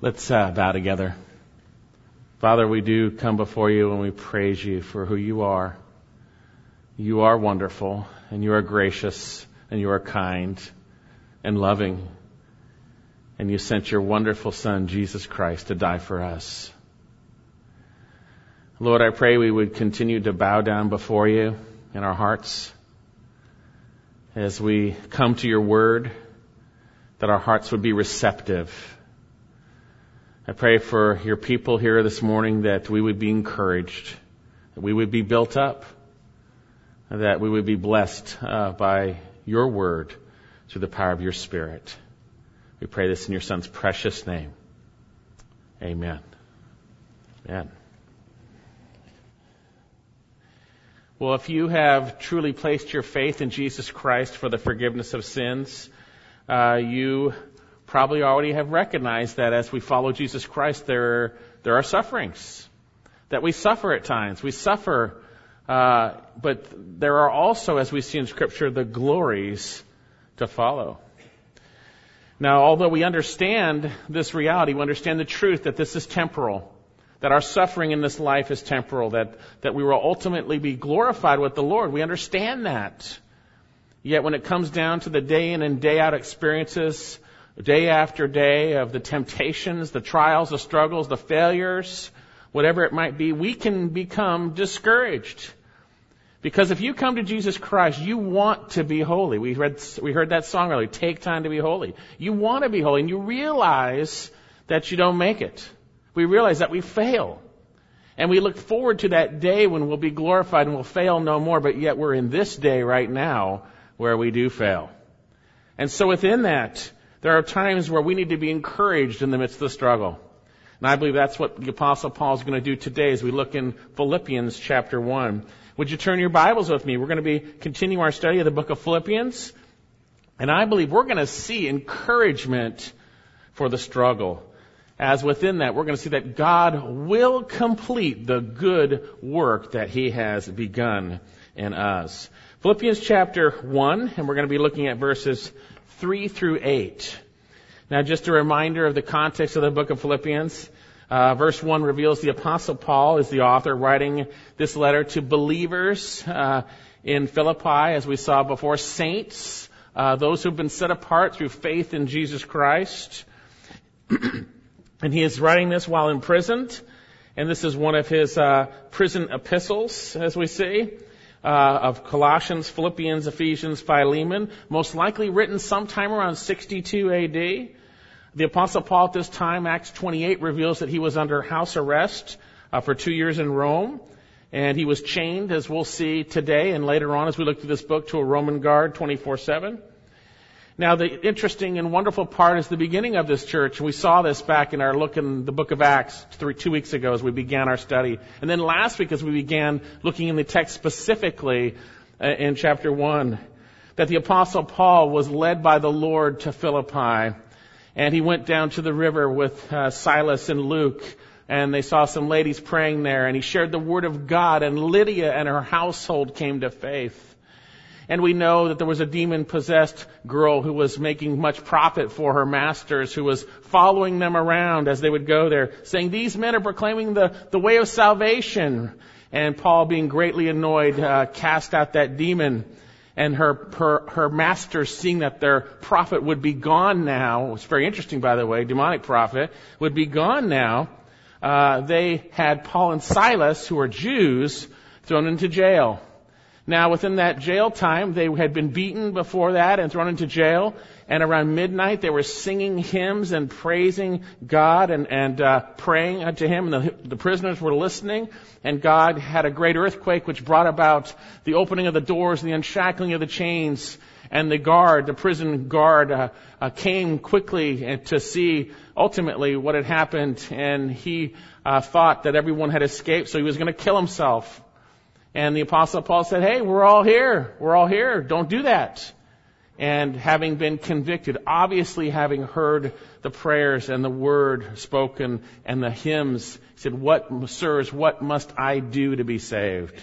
Let's uh, bow together. Father, we do come before you and we praise you for who you are. You are wonderful and you are gracious and you are kind and loving. And you sent your wonderful Son, Jesus Christ, to die for us. Lord, I pray we would continue to bow down before you in our hearts as we come to your word, that our hearts would be receptive I pray for your people here this morning that we would be encouraged, that we would be built up, that we would be blessed uh, by your word through the power of your Spirit. We pray this in your Son's precious name. Amen. Amen. Well, if you have truly placed your faith in Jesus Christ for the forgiveness of sins, uh, you probably already have recognized that as we follow Jesus Christ, there, there are sufferings. That we suffer at times. We suffer, uh, but there are also, as we see in Scripture, the glories to follow. Now, although we understand this reality, we understand the truth that this is temporal, that our suffering in this life is temporal, that, that we will ultimately be glorified with the Lord. We understand that. Yet when it comes down to the day in and day out experiences day after day of the temptations, the trials, the struggles, the failures, whatever it might be, we can become discouraged. Because if you come to Jesus Christ, you want to be holy. We read, we heard that song earlier, take time to be holy. You want to be holy and you realize that you don't make it. We realize that we fail. And we look forward to that day when we'll be glorified and we'll fail no more, but yet we're in this day right now where we do fail. And so within that, there are times where we need to be encouraged in the midst of the struggle. And I believe that's what the apostle Paul is going to do today as we look in Philippians chapter 1. Would you turn your Bibles with me? We're going to be continuing our study of the book of Philippians. And I believe we're going to see encouragement for the struggle. As within that, we're going to see that God will complete the good work that He has begun in us. Philippians chapter 1, and we're going to be looking at verses 3 through 8. Now, just a reminder of the context of the book of Philippians. Uh, verse 1 reveals the Apostle Paul is the author writing this letter to believers uh, in Philippi, as we saw before, saints, uh, those who've been set apart through faith in Jesus Christ. and he is writing this while imprisoned. And this is one of his uh, prison epistles, as we see uh, of Colossians, Philippians, Ephesians, Philemon, most likely written sometime around 62 AD. The Apostle Paul at this time, Acts 28, reveals that he was under house arrest uh, for two years in Rome. And he was chained, as we'll see today and later on as we look through this book, to a Roman guard 24-7. Now, the interesting and wonderful part is the beginning of this church. We saw this back in our look in the book of Acts three, two weeks ago as we began our study. And then last week as we began looking in the text specifically uh, in chapter 1, that the apostle Paul was led by the Lord to Philippi. And he went down to the river with uh, Silas and Luke and they saw some ladies praying there and he shared the word of God and Lydia and her household came to faith. And we know that there was a demon possessed girl who was making much profit for her masters, who was following them around as they would go there, saying, These men are proclaiming the, the way of salvation. And Paul, being greatly annoyed, uh, cast out that demon. And her, her, her masters, seeing that their profit would be gone now, it's very interesting, by the way, demonic profit, would be gone now, uh, they had Paul and Silas, who are Jews, thrown into jail. Now, within that jail time, they had been beaten before that and thrown into jail. And around midnight, they were singing hymns and praising God and, and uh, praying unto Him. And the, the prisoners were listening. And God had a great earthquake, which brought about the opening of the doors and the unshackling of the chains. And the guard, the prison guard, uh, uh, came quickly to see ultimately what had happened. And he uh, thought that everyone had escaped, so he was going to kill himself. And the apostle Paul said, Hey, we're all here. We're all here. Don't do that. And having been convicted, obviously having heard the prayers and the word spoken and the hymns, he said, What, sirs, what must I do to be saved?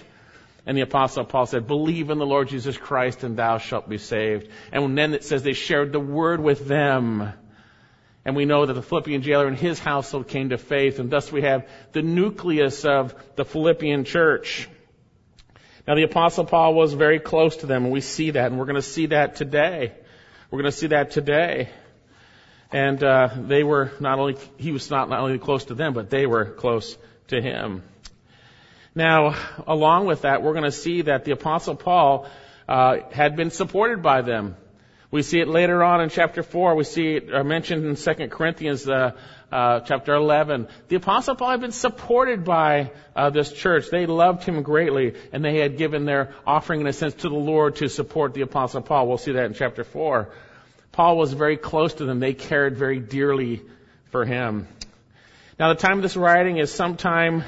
And the apostle Paul said, believe in the Lord Jesus Christ and thou shalt be saved. And then it says they shared the word with them. And we know that the Philippian jailer and his household came to faith, and thus we have the nucleus of the Philippian church. Now the apostle Paul was very close to them, and we see that, and we're going to see that today. We're going to see that today. And uh, they were not only he was not, not only close to them, but they were close to him. Now, along with that, we're going to see that the apostle Paul uh, had been supported by them. We see it later on in chapter 4. We see it uh, mentioned in 2 Corinthians uh, uh, chapter 11. The Apostle Paul had been supported by uh, this church. They loved him greatly, and they had given their offering, in a sense, to the Lord to support the Apostle Paul. We'll see that in chapter 4. Paul was very close to them. They cared very dearly for him. Now, the time of this writing is sometime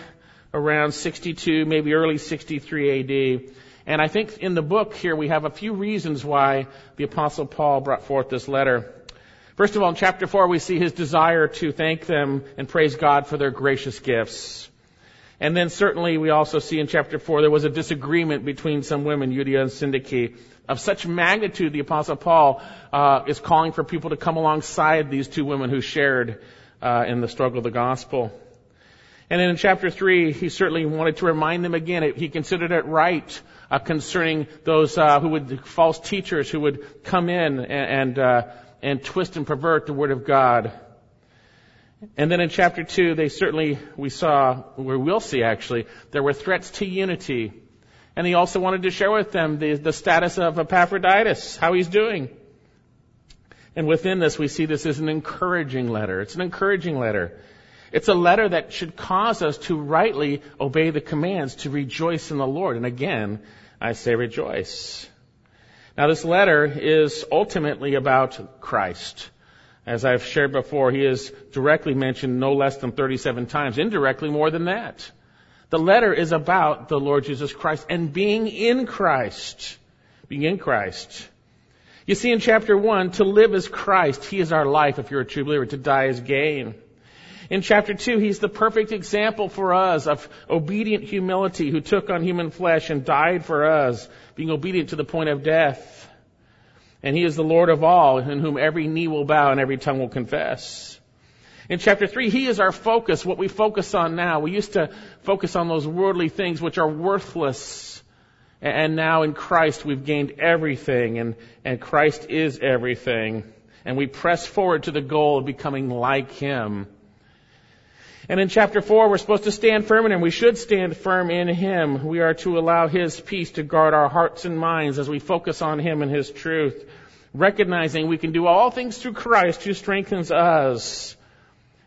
around 62, maybe early 63 AD. And I think in the book here we have a few reasons why the apostle Paul brought forth this letter. First of all, in chapter 4 we see his desire to thank them and praise God for their gracious gifts. And then certainly we also see in chapter 4 there was a disagreement between some women, Euodia and Syntyche, of such magnitude the apostle Paul uh, is calling for people to come alongside these two women who shared uh, in the struggle of the gospel. And then in chapter 3, he certainly wanted to remind them again, he considered it right uh, concerning those uh, who would, false teachers who would come in and, and, uh, and twist and pervert the Word of God. And then in chapter 2, they certainly, we saw, we will see actually, there were threats to unity. And he also wanted to share with them the, the status of Epaphroditus, how he's doing. And within this, we see this as an encouraging letter. It's an encouraging letter. It's a letter that should cause us to rightly obey the commands, to rejoice in the Lord. And again, I say rejoice. Now this letter is ultimately about Christ. As I've shared before, he is directly mentioned no less than 37 times, indirectly more than that. The letter is about the Lord Jesus Christ and being in Christ. Being in Christ. You see in chapter 1, to live as Christ, He is our life if you're a true believer. To die is gain. In chapter 2, he's the perfect example for us of obedient humility who took on human flesh and died for us, being obedient to the point of death. And he is the Lord of all, in whom every knee will bow and every tongue will confess. In chapter 3, he is our focus, what we focus on now. We used to focus on those worldly things which are worthless. And now in Christ we've gained everything, and, and Christ is everything. And we press forward to the goal of becoming like him. And in chapter 4, we're supposed to stand firm in Him. We should stand firm in Him. We are to allow His peace to guard our hearts and minds as we focus on Him and His truth, recognizing we can do all things through Christ who strengthens us.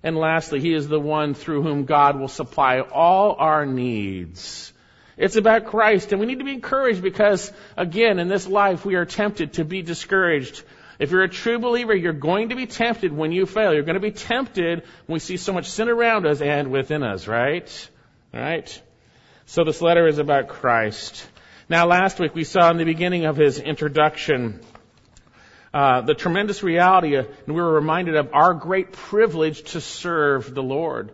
And lastly, He is the one through whom God will supply all our needs. It's about Christ, and we need to be encouraged because, again, in this life we are tempted to be discouraged. If you're a true believer, you're going to be tempted when you fail. You're going to be tempted when we see so much sin around us and within us, right? Right? So this letter is about Christ. Now last week we saw in the beginning of his introduction uh, the tremendous reality, uh, and we were reminded of our great privilege to serve the Lord.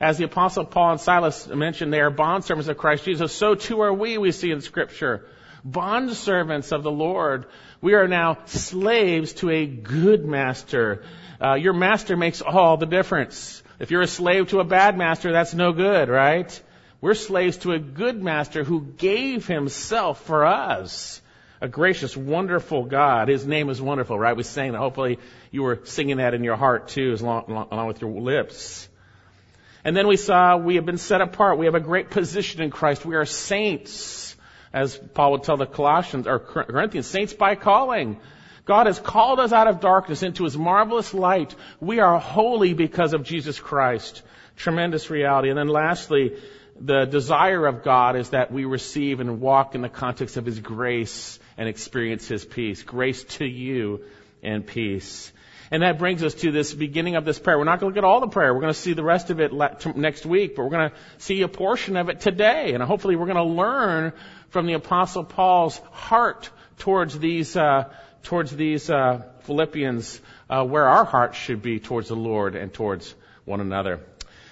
As the apostle Paul and Silas mentioned, they are bondservants of Christ Jesus. So too are we, we see in scripture. Bondservants of the Lord. We are now slaves to a good master. Uh, your master makes all the difference. If you're a slave to a bad master, that's no good, right? We're slaves to a good master who gave himself for us. A gracious, wonderful God. His name is wonderful, right? We sang that. Hopefully you were singing that in your heart too, along, along with your lips. And then we saw we have been set apart. We have a great position in Christ. We are saints as Paul would tell the Colossians or Corinthians, saints by calling. God has called us out of darkness into his marvelous light. We are holy because of Jesus Christ. Tremendous reality. And then lastly, the desire of God is that we receive and walk in the context of his grace and experience his peace. Grace to you and peace. And that brings us to this beginning of this prayer. We're not going to look at all the prayer. We're going to see the rest of it next week, but we're going to see a portion of it today. And hopefully we're going to learn from the apostle Paul's heart towards these, uh, towards these, uh, Philippians, uh, where our hearts should be towards the Lord and towards one another.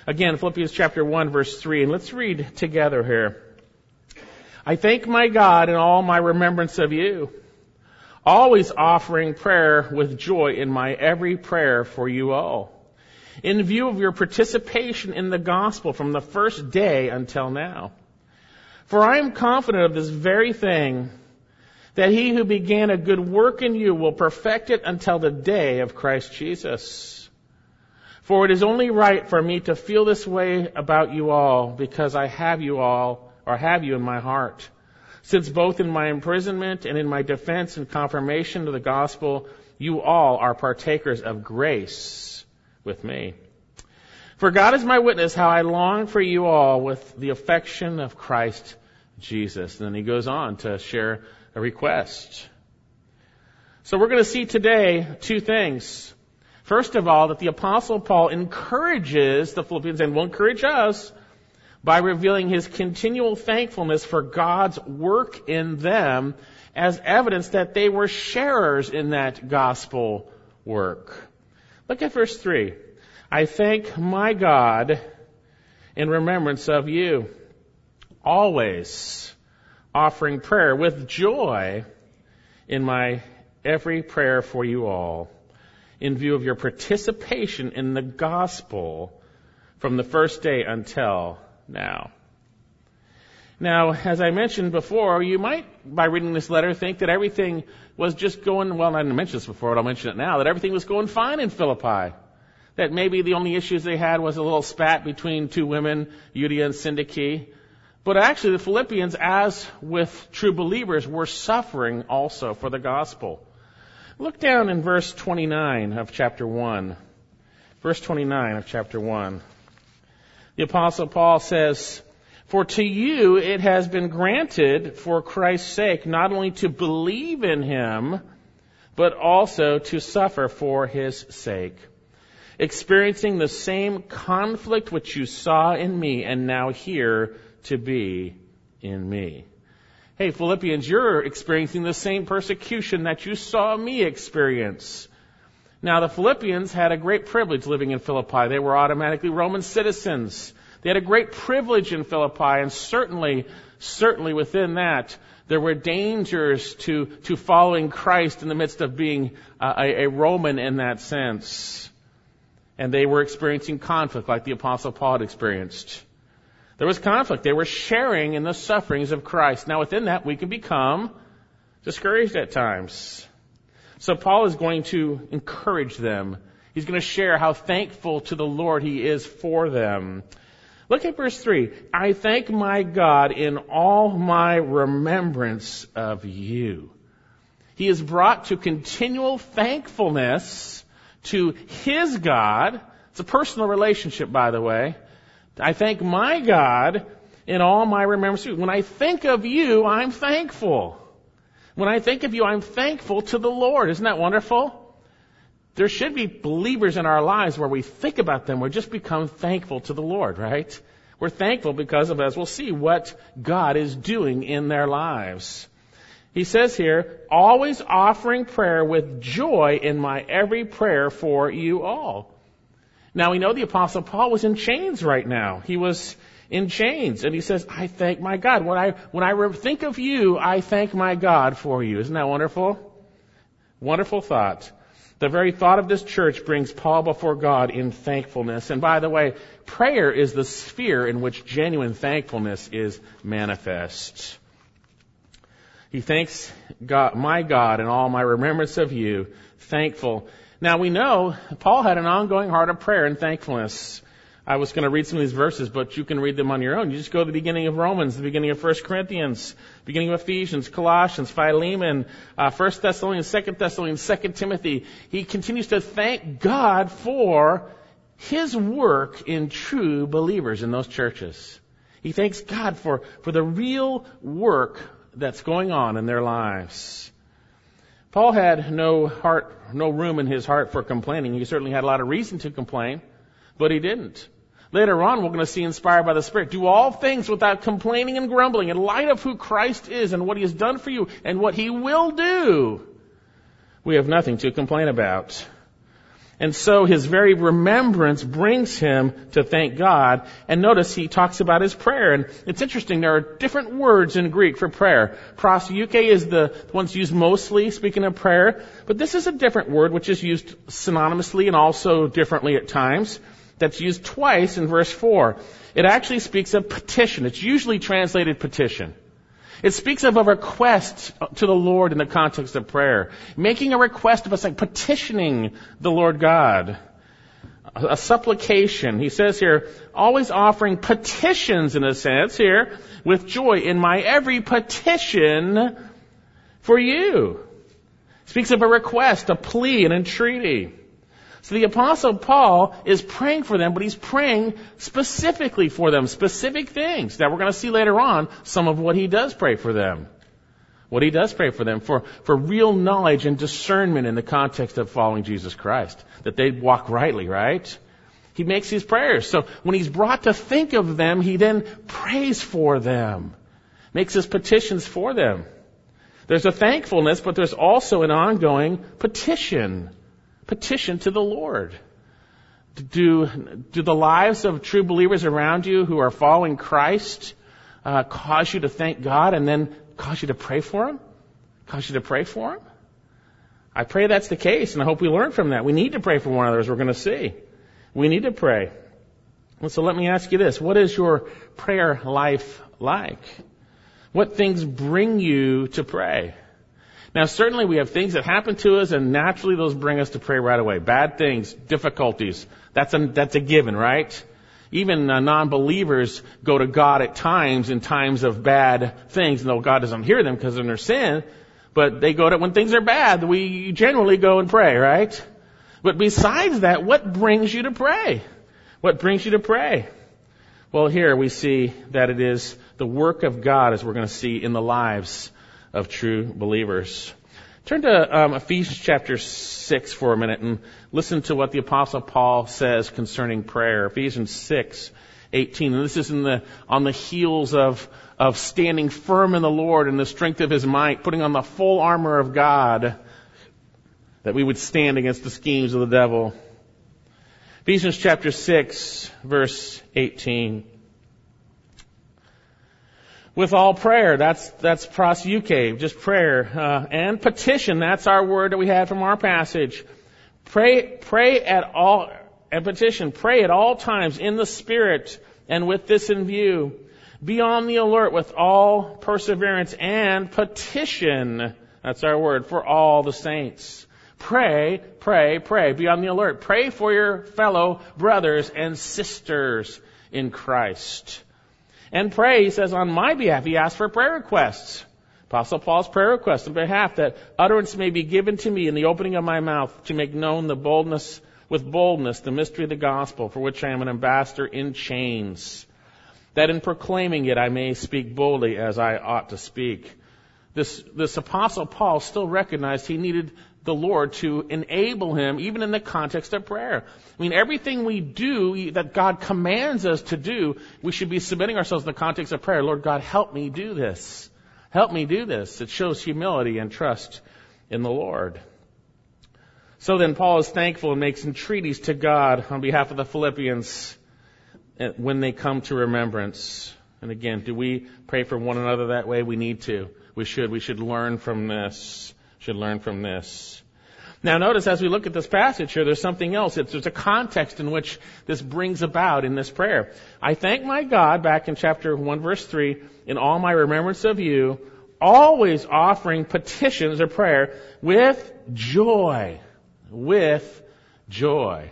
Again, Philippians chapter 1 verse 3, and let's read together here. I thank my God in all my remembrance of you always offering prayer with joy in my every prayer for you all, in view of your participation in the gospel from the first day until now. For I am confident of this very thing, that he who began a good work in you will perfect it until the day of Christ Jesus. For it is only right for me to feel this way about you all, because I have you all, or have you in my heart since both in my imprisonment and in my defense and confirmation of the gospel, you all are partakers of grace with me. For God is my witness how I long for you all with the affection of Christ Jesus. And then he goes on to share a request. So we're going to see today two things. First of all, that the apostle Paul encourages the Philippians and will encourage us by revealing his continual thankfulness for God's work in them as evidence that they were sharers in that gospel work. Look at verse 3. I thank my God in remembrance of you, always offering prayer with joy in my every prayer for you all, in view of your participation in the gospel from the first day until now. Now, as I mentioned before, you might, by reading this letter, think that everything was just going, well, I didn't mention this before, but I'll mention it now, that everything was going fine in Philippi. That maybe the only issues they had was a little spat between two women, Euodia and Syntyche. But actually, the Philippians, as with true believers, were suffering also for the gospel. Look down in verse 29 of chapter 1. Verse 29 of chapter 1 the apostle Paul says, for to you it has been granted for Christ's sake not only to believe in him, but also to suffer for his sake, experiencing the same conflict which you saw in me and now hear to be in me. Hey, Philippians, you're experiencing the same persecution that you saw me experience. Now, the Philippians had a great privilege living in Philippi. They were automatically Roman citizens. They had a great privilege in Philippi, and certainly, certainly within that, there were dangers to, to following Christ in the midst of being a, a Roman in that sense. And they were experiencing conflict like the Apostle Paul had experienced. There was conflict. They were sharing in the sufferings of Christ. Now, within that, we can become discouraged at times. So Paul is going to encourage them. He's going to share how thankful to the Lord he is for them. Look at verse 3. I thank my God in all my remembrance of you. He is brought to continual thankfulness to his God. It's a personal relationship, by the way. I thank my God in all my remembrance. When I think of you, I'm thankful. When I think of you, I'm thankful to the Lord. Isn't that wonderful? There should be believers in our lives where we think about them, we just become thankful to the Lord, right? We're thankful because of, as we'll see, what God is doing in their lives. He says here, always offering prayer with joy in my every prayer for you all. Now we know the apostle Paul was in chains right now. He was in chains. And he says, I thank my God. When I, when I think of you, I thank my God for you. Isn't that wonderful? Wonderful thought. The very thought of this church brings Paul before God in thankfulness. And by the way, prayer is the sphere in which genuine thankfulness is manifest. He thanks God, my God in all my remembrance of you, thankful. Now we know Paul had an ongoing heart of prayer and thankfulness. I was going to read some of these verses, but you can read them on your own. You just go to the beginning of Romans, the beginning of 1 Corinthians, beginning of Ephesians, Colossians, Philemon, uh, 1 Thessalonians, 2 Thessalonians, 2 Timothy. He continues to thank God for his work in true believers in those churches. He thanks God for, for the real work that's going on in their lives. Paul had no heart, no room in his heart for complaining. He certainly had a lot of reason to complain, but he didn't. Later on, we're going to see inspired by the Spirit. Do all things without complaining and grumbling in light of who Christ is and what He has done for you and what He will do. We have nothing to complain about. And so his very remembrance brings him to thank God. And notice he talks about his prayer. And it's interesting, there are different words in Greek for prayer. Proseuche is the one's used mostly, speaking of prayer. But this is a different word which is used synonymously and also differently at times. That's used twice in verse 4. It actually speaks of petition. It's usually translated petition. It speaks of a request to the Lord in the context of prayer. Making a request of us, petitioning the Lord God. A, supplication. He says here, always offering petitions in a sense here, with joy in my every petition for you. Speaks of a request, a plea, an entreaty. So the apostle Paul is praying for them, but he's praying specifically for them, specific things that we're going to see later on some of what he does pray for them. What he does pray for them for, for real knowledge and discernment in the context of following Jesus Christ. That they walk rightly, right? He makes these prayers. So when he's brought to think of them, he then prays for them. Makes his petitions for them. There's a thankfulness, but there's also an ongoing petition petition to the Lord. Do, do the lives of true believers around you who are following Christ uh, cause you to thank God and then cause you to pray for Him? Cause you to pray for Him? I pray that's the case, and I hope we learn from that. We need to pray for one another, as we're going to see. We need to pray. So let me ask you this. What is your prayer life like? What things bring you to pray? Now, certainly we have things that happen to us, and naturally those bring us to pray right away. Bad things, difficulties. That's a, that's a given, right? Even uh, non-believers go to God at times in times of bad things, though God doesn't hear them because of their sin. But they go to when things are bad. We generally go and pray, right? But besides that, what brings you to pray? What brings you to pray? Well, here we see that it is the work of God, as we're going to see in the lives of true believers. Turn to um, Ephesians chapter 6 for a minute and listen to what the apostle Paul says concerning prayer. Ephesians 6, 18. And this is in the, on the heels of, of standing firm in the Lord and the strength of his might, putting on the full armor of God that we would stand against the schemes of the devil. Ephesians chapter 6 verse 18 with all prayer. That's that's proseuche, just prayer, uh, and petition. That's our word that we had from our passage. Pray, pray at all, and petition. Pray at all times in the Spirit, and with this in view. Be on the alert with all perseverance and petition. That's our word for all the saints. Pray, pray, pray. Be on the alert. Pray for your fellow brothers and sisters in Christ and pray, he says, on my behalf. He asks for prayer requests. Apostle Paul's prayer request on behalf that utterance may be given to me in the opening of my mouth to make known the boldness, with boldness, the mystery of the gospel for which I am an ambassador in chains. That in proclaiming it I may speak boldly as I ought to speak. This, this apostle Paul still recognized he needed the Lord to enable him, even in the context of prayer. I mean, everything we do that God commands us to do, we should be submitting ourselves in the context of prayer. Lord God, help me do this. Help me do this. It shows humility and trust in the Lord. So then Paul is thankful and makes entreaties to God on behalf of the Philippians eh, when they come to remembrance. And again, do we pray for one another that way? We need to. We should. We should learn from this. Should learn from this. Now notice as we look at this passage here, there's something else. It's, there's a context in which this brings about in this prayer. I thank my God, back in chapter 1 verse 3, in all my remembrance of you, always offering petitions or prayer with joy. With joy.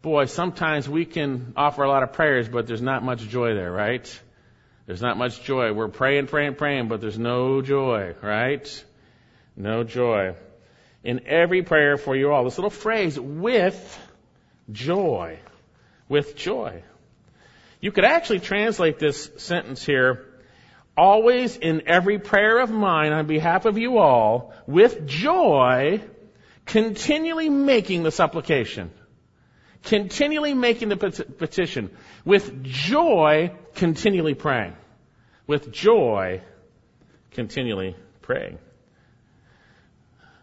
Boy, sometimes we can offer a lot of prayers, but there's not much joy there, right? There's not much joy. We're praying, praying, praying, but there's no joy, right? No joy in every prayer for you all. This little phrase, with joy. With joy. You could actually translate this sentence here, always in every prayer of mine on behalf of you all, with joy, continually making the supplication. Continually making the petition. With joy, continually praying. With joy, continually praying.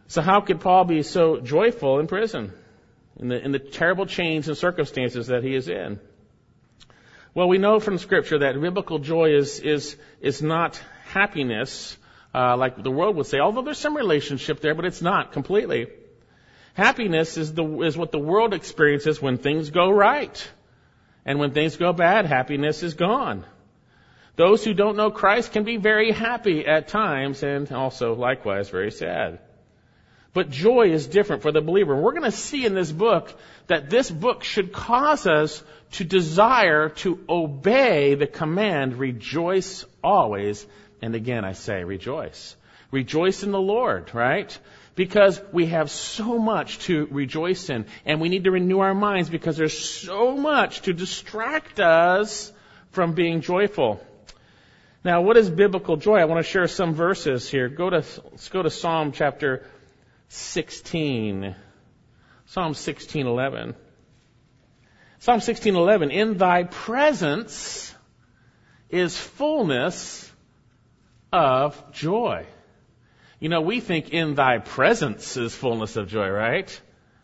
So how could Paul be so joyful in prison? in the, in the terrible chains and circumstances that he is in. Well, we know from Scripture that biblical joy is is is not happiness, uh, like the world would say. Although there's some relationship there, but it's not completely. Happiness is the is what the world experiences when things go right, and when things go bad, happiness is gone. Those who don't know Christ can be very happy at times, and also likewise very sad. But joy is different for the believer. We're going to see in this book that this book should cause us to desire to obey the command, rejoice always. And again, I say rejoice. Rejoice in the Lord, right? Because we have so much to rejoice in. And we need to renew our minds because there's so much to distract us from being joyful. Now, what is biblical joy? I want to share some verses here. Go to, let's go to Psalm chapter 16. Psalm 16:11. Psalm 16:11, in thy presence is fullness of joy. You know, we think in thy presence is fullness of joy, right?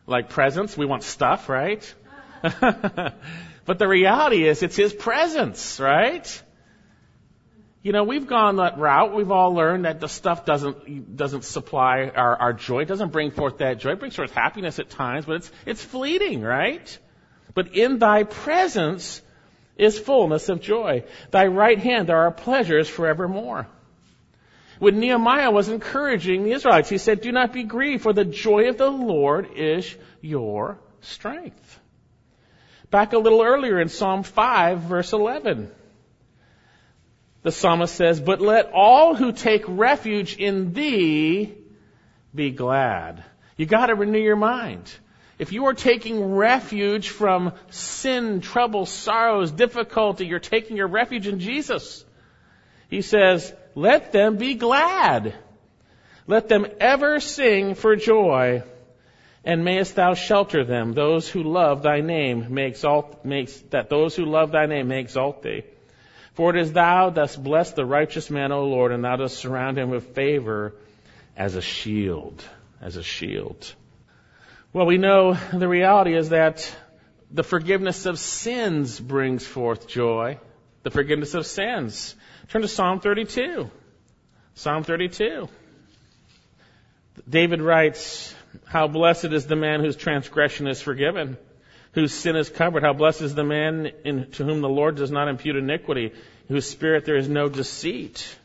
Like presents, we want stuff, right? but the reality is it's his presence, right? You know, we've gone that route. We've all learned that the stuff doesn't doesn't supply our, our joy. It doesn't bring forth that joy. It brings forth happiness at times, but it's it's fleeting, right? But in thy presence is fullness of joy. Thy right hand are pleasures forevermore. When Nehemiah was encouraging the Israelites, he said, Do not be grieved, for the joy of the Lord is your strength. Back a little earlier in Psalm 5, verse 11. The psalmist says, But let all who take refuge in thee be glad. You gotta renew your mind. If you are taking refuge from sin, trouble, sorrows, difficulty, you're taking your refuge in Jesus. He says, let them be glad. Let them ever sing for joy. And mayest thou shelter them, those who love thy name, may exalt, makes, that those who love thy name may exalt thee. For it is thou dost bless the righteous man, O Lord, and thou dost surround him with favor as a shield. As a shield. Well, we know the reality is that the forgiveness of sins brings forth joy. The forgiveness of sins. Turn to Psalm 32. Psalm 32. David writes, How blessed is the man whose transgression is forgiven whose sin is covered. How blessed is the man in, to whom the Lord does not impute iniquity, whose spirit there is no deceit.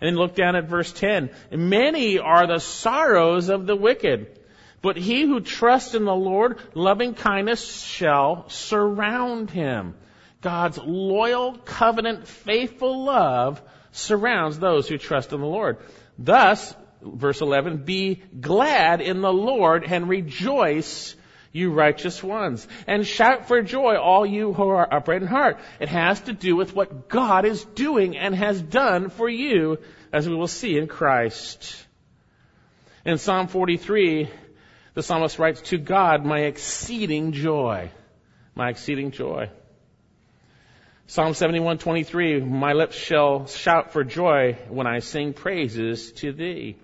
And then look down at verse 10. Many are the sorrows of the wicked, but he who trusts in the Lord, loving kindness shall surround him. God's loyal, covenant, faithful love surrounds those who trust in the Lord. Thus, verse 11, be glad in the Lord and rejoice you righteous ones. And shout for joy, all you who are upright in heart. It has to do with what God is doing and has done for you, as we will see in Christ. In Psalm 43, the psalmist writes, To God, my exceeding joy. My exceeding joy. Psalm 71:23 My lips shall shout for joy when I sing praises to thee.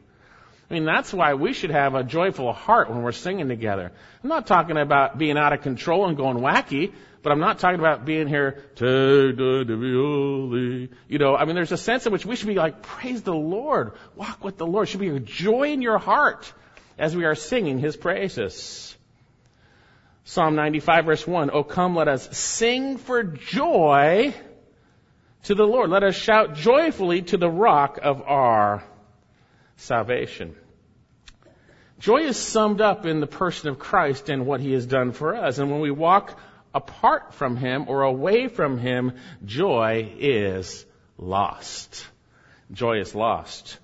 I mean, that's why we should have a joyful heart when we're singing together. I'm not talking about being out of control and going wacky, but I'm not talking about being here. You know, I mean, there's a sense in which we should be like, praise the Lord, walk with the Lord. Should be a joy in your heart as we are singing His praises. Psalm 95 verse 1, Oh come, let us sing for joy to the Lord. Let us shout joyfully to the rock of our salvation. Joy is summed up in the person of Christ and what he has done for us. And when we walk apart from him or away from him, joy is lost. Joy is lost.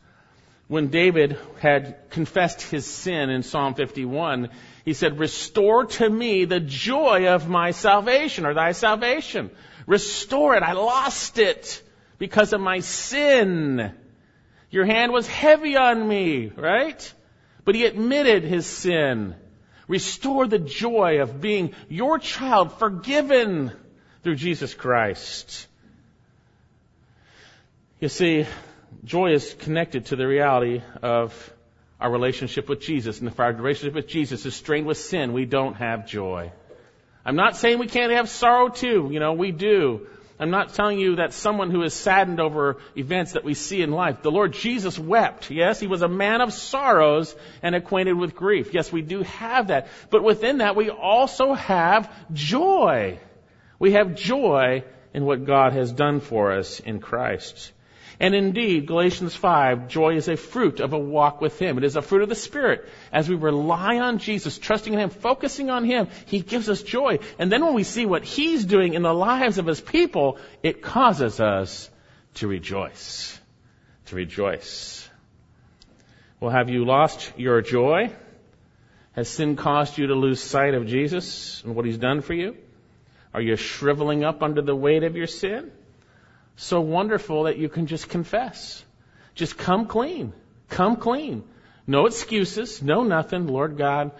When David had confessed his sin in Psalm 51, he said, Restore to me the joy of my salvation or thy salvation. Restore it. I lost it because of my sin. Your hand was heavy on me, right? But he admitted his sin. Restore the joy of being your child, forgiven through Jesus Christ. You see, joy is connected to the reality of our relationship with Jesus. And if our relationship with Jesus is strained with sin, we don't have joy. I'm not saying we can't have sorrow too. You know, we do. I'm not telling you that someone who is saddened over events that we see in life. The Lord Jesus wept. Yes, he was a man of sorrows and acquainted with grief. Yes, we do have that. But within that, we also have joy. We have joy in what God has done for us in Christ. And indeed, Galatians 5, joy is a fruit of a walk with Him. It is a fruit of the Spirit. As we rely on Jesus, trusting in Him, focusing on Him, He gives us joy. And then when we see what He's doing in the lives of His people, it causes us to rejoice. To rejoice. Well, have you lost your joy? Has sin caused you to lose sight of Jesus and what He's done for you? Are you shriveling up under the weight of your sin? So wonderful that you can just confess. Just come clean. Come clean. No excuses. No nothing. Lord God,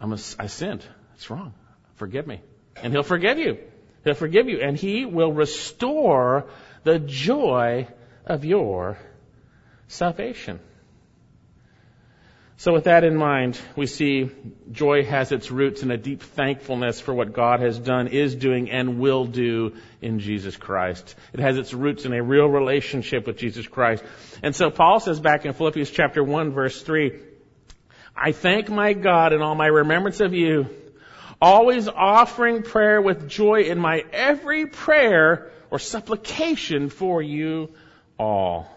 I'm a, I sinned. It's wrong. Forgive me. And He'll forgive you. He'll forgive you. And He will restore the joy of your salvation. So with that in mind, we see joy has its roots in a deep thankfulness for what God has done, is doing, and will do in Jesus Christ. It has its roots in a real relationship with Jesus Christ. And so Paul says back in Philippians chapter 1 verse 3, I thank my God in all my remembrance of you, always offering prayer with joy in my every prayer or supplication for you all.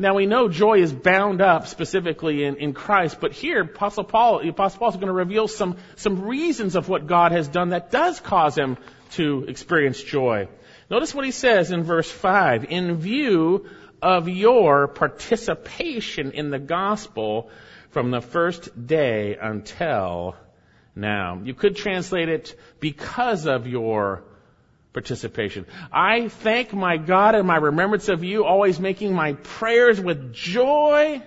Now we know joy is bound up specifically in, in Christ, but here Apostle Paul, Apostle Paul is going to reveal some, some reasons of what God has done that does cause him to experience joy. Notice what he says in verse 5. In view of your participation in the gospel from the first day until now. You could translate it because of your participation. I thank my God in my remembrance of you, always making my prayers with joy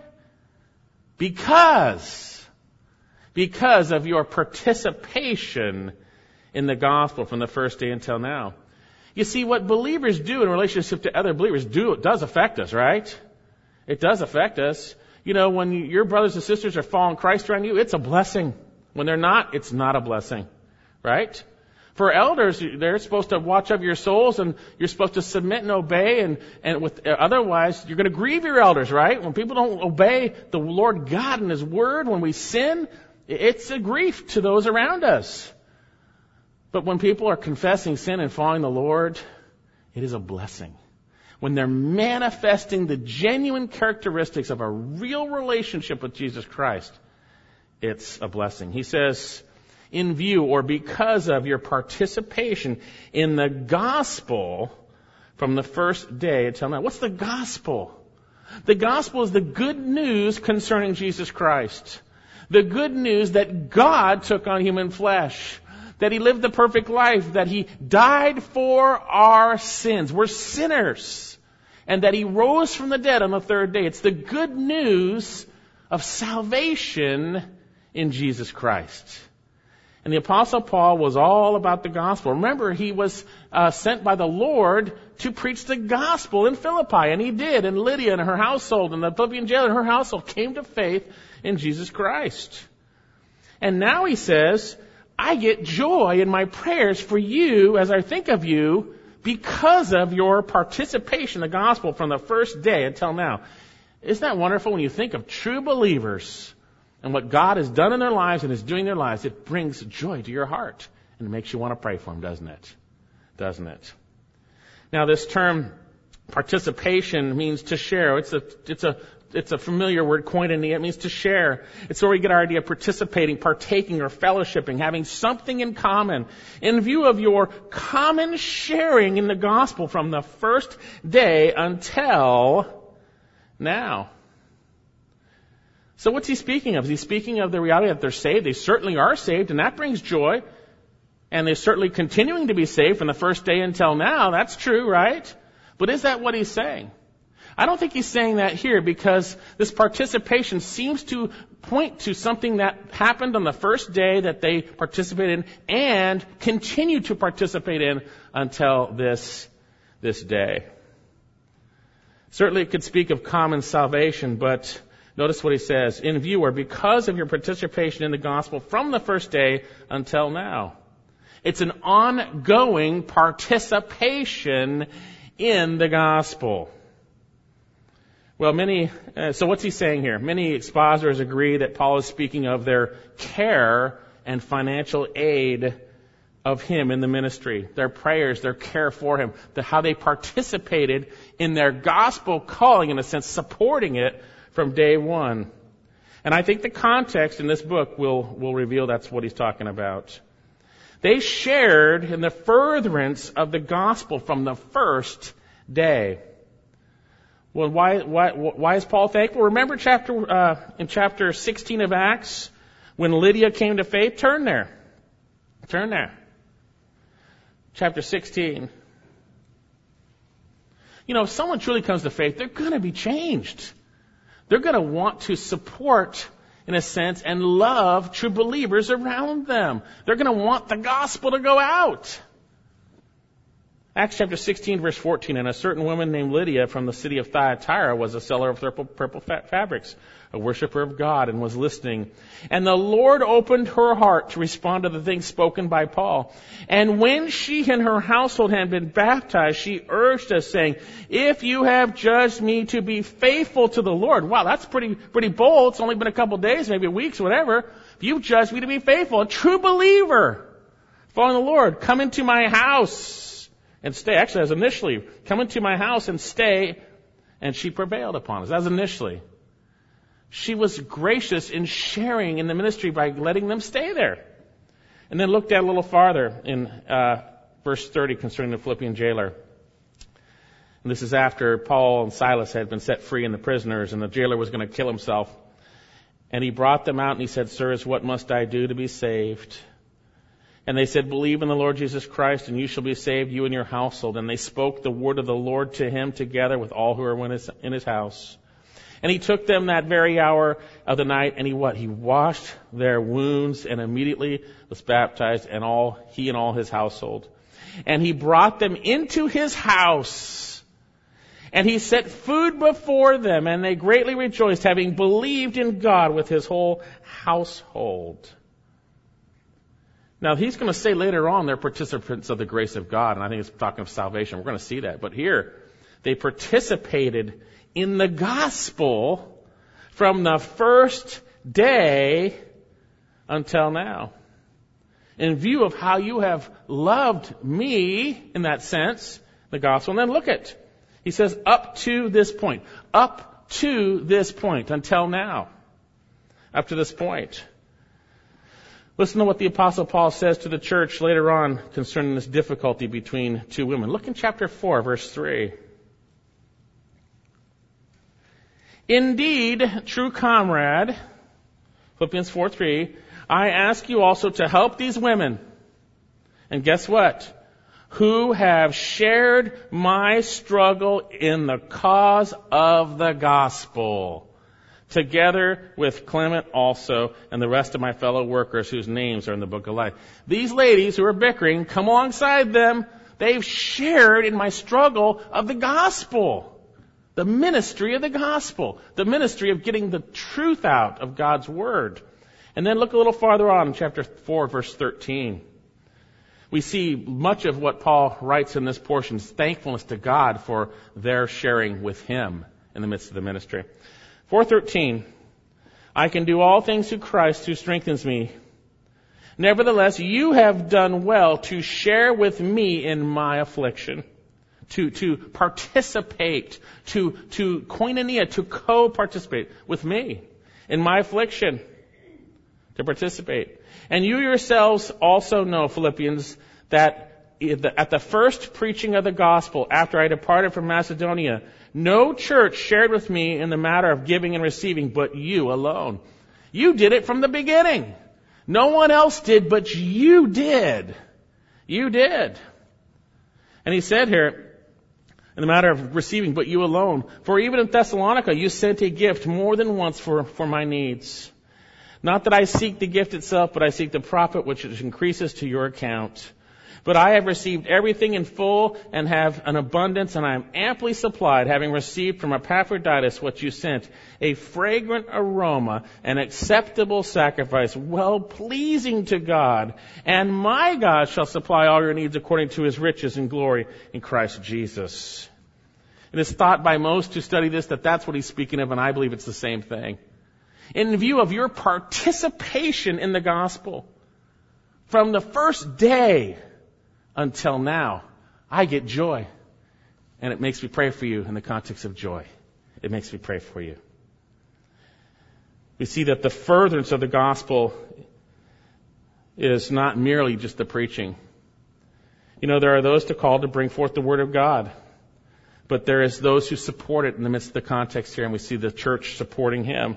because, because of your participation in the gospel from the first day until now. You see, what believers do in relationship to other believers do, does affect us, right? It does affect us. You know, when your brothers and sisters are following Christ around you, it's a blessing. When they're not, it's not a blessing. Right? For elders, they're supposed to watch over your souls and you're supposed to submit and obey and, and with, otherwise you're going to grieve your elders, right? When people don't obey the Lord God and His Word, when we sin, it's a grief to those around us. But when people are confessing sin and following the Lord, it is a blessing. When they're manifesting the genuine characteristics of a real relationship with Jesus Christ, it's a blessing. He says, in view or because of your participation in the gospel from the first day until now. What's the gospel? The gospel is the good news concerning Jesus Christ. The good news that God took on human flesh. That He lived the perfect life. That He died for our sins. We're sinners. And that He rose from the dead on the third day. It's the good news of salvation in Jesus Christ. And the apostle Paul was all about the gospel. Remember, he was uh, sent by the Lord to preach the gospel in Philippi, and he did. And Lydia and her household, and the Philippian jailer and her household came to faith in Jesus Christ. And now he says, I get joy in my prayers for you as I think of you because of your participation in the gospel from the first day until now. Isn't that wonderful when you think of true believers and what God has done in their lives and is doing in their lives, it brings joy to your heart. And it makes you want to pray for them, doesn't it? Doesn't it? Now this term participation means to share. It's a, it's a, it's a familiar word, koinonia. It means to share. It's where we get our idea of participating, partaking, or fellowshipping, having something in common. In view of your common sharing in the gospel from the first day until now. So what's he speaking of? Is he speaking of the reality that they're saved? They certainly are saved, and that brings joy. And they're certainly continuing to be saved from the first day until now. That's true, right? But is that what he's saying? I don't think he's saying that here because this participation seems to point to something that happened on the first day that they participated in and continue to participate in until this, this day. Certainly it could speak of common salvation, but Notice what he says, in view or because of your participation in the gospel from the first day until now. It's an ongoing participation in the gospel. Well, many, uh, so what's he saying here? Many expositors agree that Paul is speaking of their care and financial aid of him in the ministry, their prayers, their care for him, the, how they participated in their gospel calling, in a sense, supporting it from day one. And I think the context in this book will, will reveal that's what he's talking about. They shared in the furtherance of the gospel from the first day. Well, why, why, why is Paul thankful? Remember chapter, uh, in chapter 16 of Acts, when Lydia came to faith? Turn there. Turn there. Chapter 16. You know, if someone truly comes to faith, they're to be changed. They're going to want to support, in a sense, and love true believers around them. They're going to want the gospel to go out. Acts chapter 16 verse 14, and a certain woman named Lydia from the city of Thyatira was a seller of purple, purple fabrics, a worshiper of God, and was listening. And the Lord opened her heart to respond to the things spoken by Paul. And when she and her household had been baptized, she urged us saying, if you have judged me to be faithful to the Lord, wow, that's pretty, pretty bold. It's only been a couple days, maybe weeks, whatever. If you've judged me to be faithful, a true believer, following the Lord, come into my house and stay. Actually, as initially, come into my house and stay. And she prevailed upon us. As initially. She was gracious in sharing in the ministry by letting them stay there. And then look down a little farther in uh, verse 30 concerning the Philippian jailer. And this is after Paul and Silas had been set free and the prisoners, and the jailer was going to kill himself. And he brought them out and he said, Sirs, what must I do to be saved? And they said, Believe in the Lord Jesus Christ, and you shall be saved, you and your household. And they spoke the word of the Lord to him together with all who were in his house. And he took them that very hour of the night, and he what? He washed their wounds, and immediately was baptized, and all he and all his household. And he brought them into his house. And he set food before them, and they greatly rejoiced, having believed in God with his whole household. Now, he's going to say later on they're participants of the grace of God, and I think it's talking of salvation. We're going to see that. But here, they participated in the gospel from the first day until now. In view of how you have loved me, in that sense, the gospel, and then look at, he says, up to this point. Up to this point, until now. Up to this point. Listen to what the apostle Paul says to the church later on concerning this difficulty between two women. Look in chapter 4 verse 3. Indeed, true comrade, Philippians 4 3, I ask you also to help these women. And guess what? Who have shared my struggle in the cause of the gospel together with Clement also and the rest of my fellow workers whose names are in the book of life. These ladies who are bickering, come alongside them. They've shared in my struggle of the gospel. The ministry of the gospel. The ministry of getting the truth out of God's word. And then look a little farther on in chapter 4 verse 13. We see much of what Paul writes in this portion is thankfulness to God for their sharing with him in the midst of the ministry. 413, I can do all things through Christ who strengthens me. Nevertheless, you have done well to share with me in my affliction. To, to participate, to, to koinonia, to co-participate with me in my affliction. To participate. And you yourselves also know, Philippians, that at the first preaching of the gospel after I departed from Macedonia, no church shared with me in the matter of giving and receiving, but you alone. You did it from the beginning. No one else did, but you did. You did. And he said here, in the matter of receiving, but you alone. For even in Thessalonica, you sent a gift more than once for, for my needs. Not that I seek the gift itself, but I seek the profit which increases to your account. But I have received everything in full and have an abundance, and I am amply supplied, having received from Epaphroditus what you sent, a fragrant aroma, an acceptable sacrifice, well pleasing to God. And my God shall supply all your needs according to his riches and glory in Christ Jesus. It is thought by most who study this that that's what he's speaking of, and I believe it's the same thing. In view of your participation in the gospel, from the first day until now, I get joy. And it makes me pray for you in the context of joy. It makes me pray for you. We see that the furtherance of the gospel is not merely just the preaching. You know, there are those to call to bring forth the word of God. But there is those who support it in the midst of the context here, and we see the church supporting him.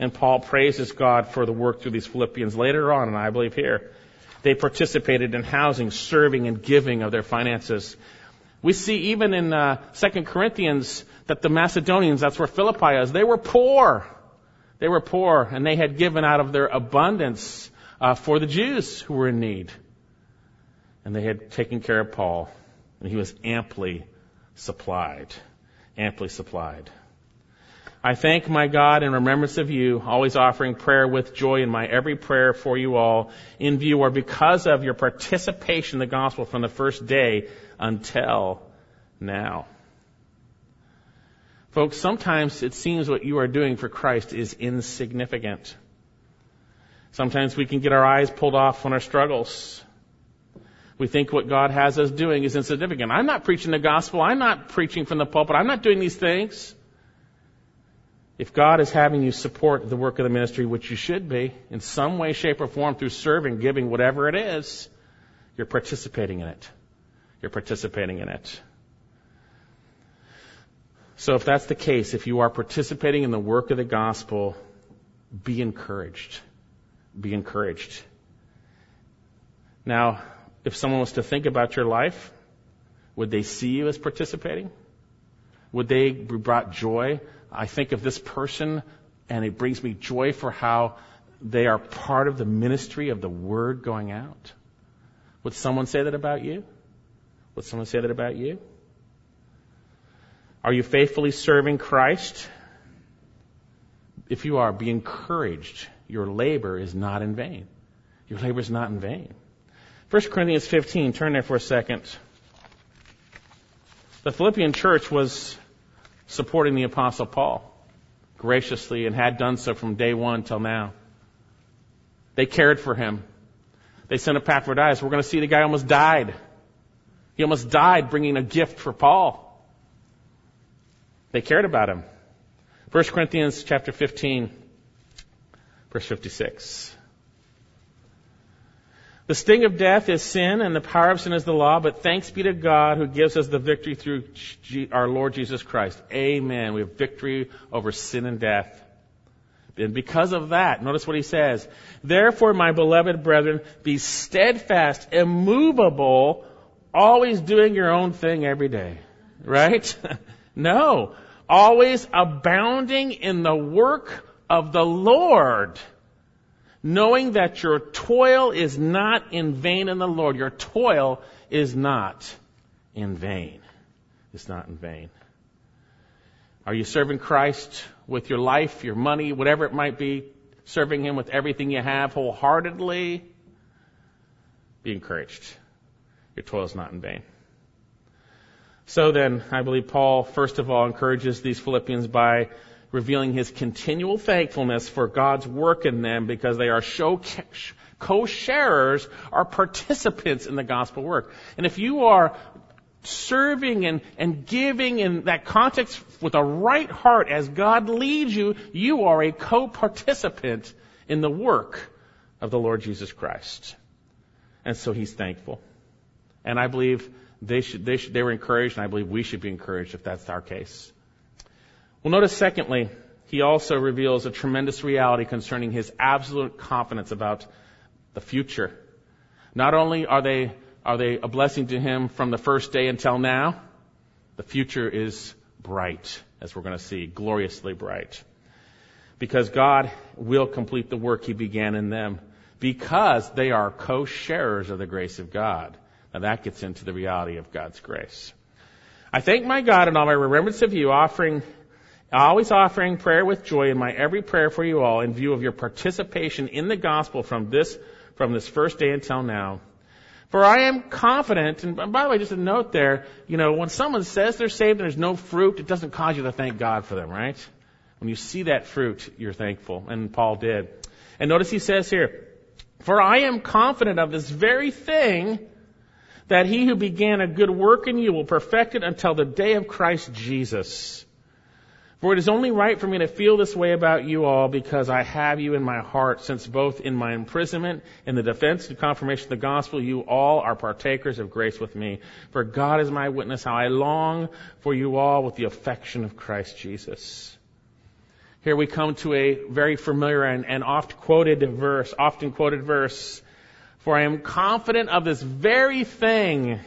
And Paul praises God for the work through these Philippians later on, and I believe here. They participated in housing, serving, and giving of their finances. We see even in uh, 2 Corinthians that the Macedonians, that's where Philippi is, they were poor. They were poor, and they had given out of their abundance uh, for the Jews who were in need. And they had taken care of Paul, and he was amply supplied. Amply supplied. I thank my God in remembrance of you, always offering prayer with joy in my every prayer for you all, in view or because of your participation in the gospel from the first day until now. Folks, sometimes it seems what you are doing for Christ is insignificant. Sometimes we can get our eyes pulled off on our struggles. We think what God has us doing is insignificant. I'm not preaching the gospel. I'm not preaching from the pulpit. I'm not doing these things. If God is having you support the work of the ministry, which you should be, in some way, shape, or form through serving, giving, whatever it is, you're participating in it. You're participating in it. So if that's the case, if you are participating in the work of the gospel, be encouraged. Be encouraged. Now, if someone was to think about your life, would they see you as participating? Would they be brought joy I think of this person and it brings me joy for how they are part of the ministry of the word going out. Would someone say that about you? Would someone say that about you? Are you faithfully serving Christ? If you are, be encouraged. Your labor is not in vain. Your labor is not in vain. 1 Corinthians 15, turn there for a second. The Philippian church was supporting the Apostle Paul graciously and had done so from day one till now. They cared for him. They sent Epaphroditus. We're going to see the guy almost died. He almost died bringing a gift for Paul. They cared about him. 1 Corinthians chapter 15, verse 56. The sting of death is sin, and the power of sin is the law, but thanks be to God who gives us the victory through our Lord Jesus Christ. Amen. We have victory over sin and death. And because of that, notice what he says. Therefore, my beloved brethren, be steadfast, immovable, always doing your own thing every day. Right? no. Always abounding in the work of the Lord knowing that your toil is not in vain in the Lord. Your toil is not in vain. It's not in vain. Are you serving Christ with your life, your money, whatever it might be? Serving Him with everything you have wholeheartedly? Be encouraged. Your toil is not in vain. So then, I believe Paul, first of all, encourages these Philippians by revealing his continual thankfulness for God's work in them because they are co-sharers are participants in the gospel work. And if you are serving and, and giving in that context with a right heart as God leads you, you are a co-participant in the work of the Lord Jesus Christ. And so he's thankful. And I believe they should, they should, they were encouraged, and I believe we should be encouraged if that's our case. Well, notice secondly, he also reveals a tremendous reality concerning his absolute confidence about the future. Not only are they, are they a blessing to him from the first day until now, the future is bright, as we're going to see, gloriously bright. Because God will complete the work he began in them, because they are co-sharers of the grace of God. Now that gets into the reality of God's grace. I thank my God in all my remembrance of you, offering, always offering prayer with joy in my every prayer for you all in view of your participation in the gospel from this, from this first day until now. For I am confident, and by the way, just a note there, you know, when someone says they're saved and there's no fruit, it doesn't cause you to thank God for them, right? When you see that fruit, you're thankful, and Paul did. And notice he says here, for I am confident of this very thing, that he who began a good work in you will perfect it until the day of Christ Jesus. For it is only right for me to feel this way about you all because I have you in my heart, since both in my imprisonment and the defense and confirmation of the gospel, you all are partakers of grace with me. For God is my witness how I long for you all with the affection of Christ Jesus. Here we come to a very familiar and, and oft quoted verse, often quoted verse. For I am confident of this very thing,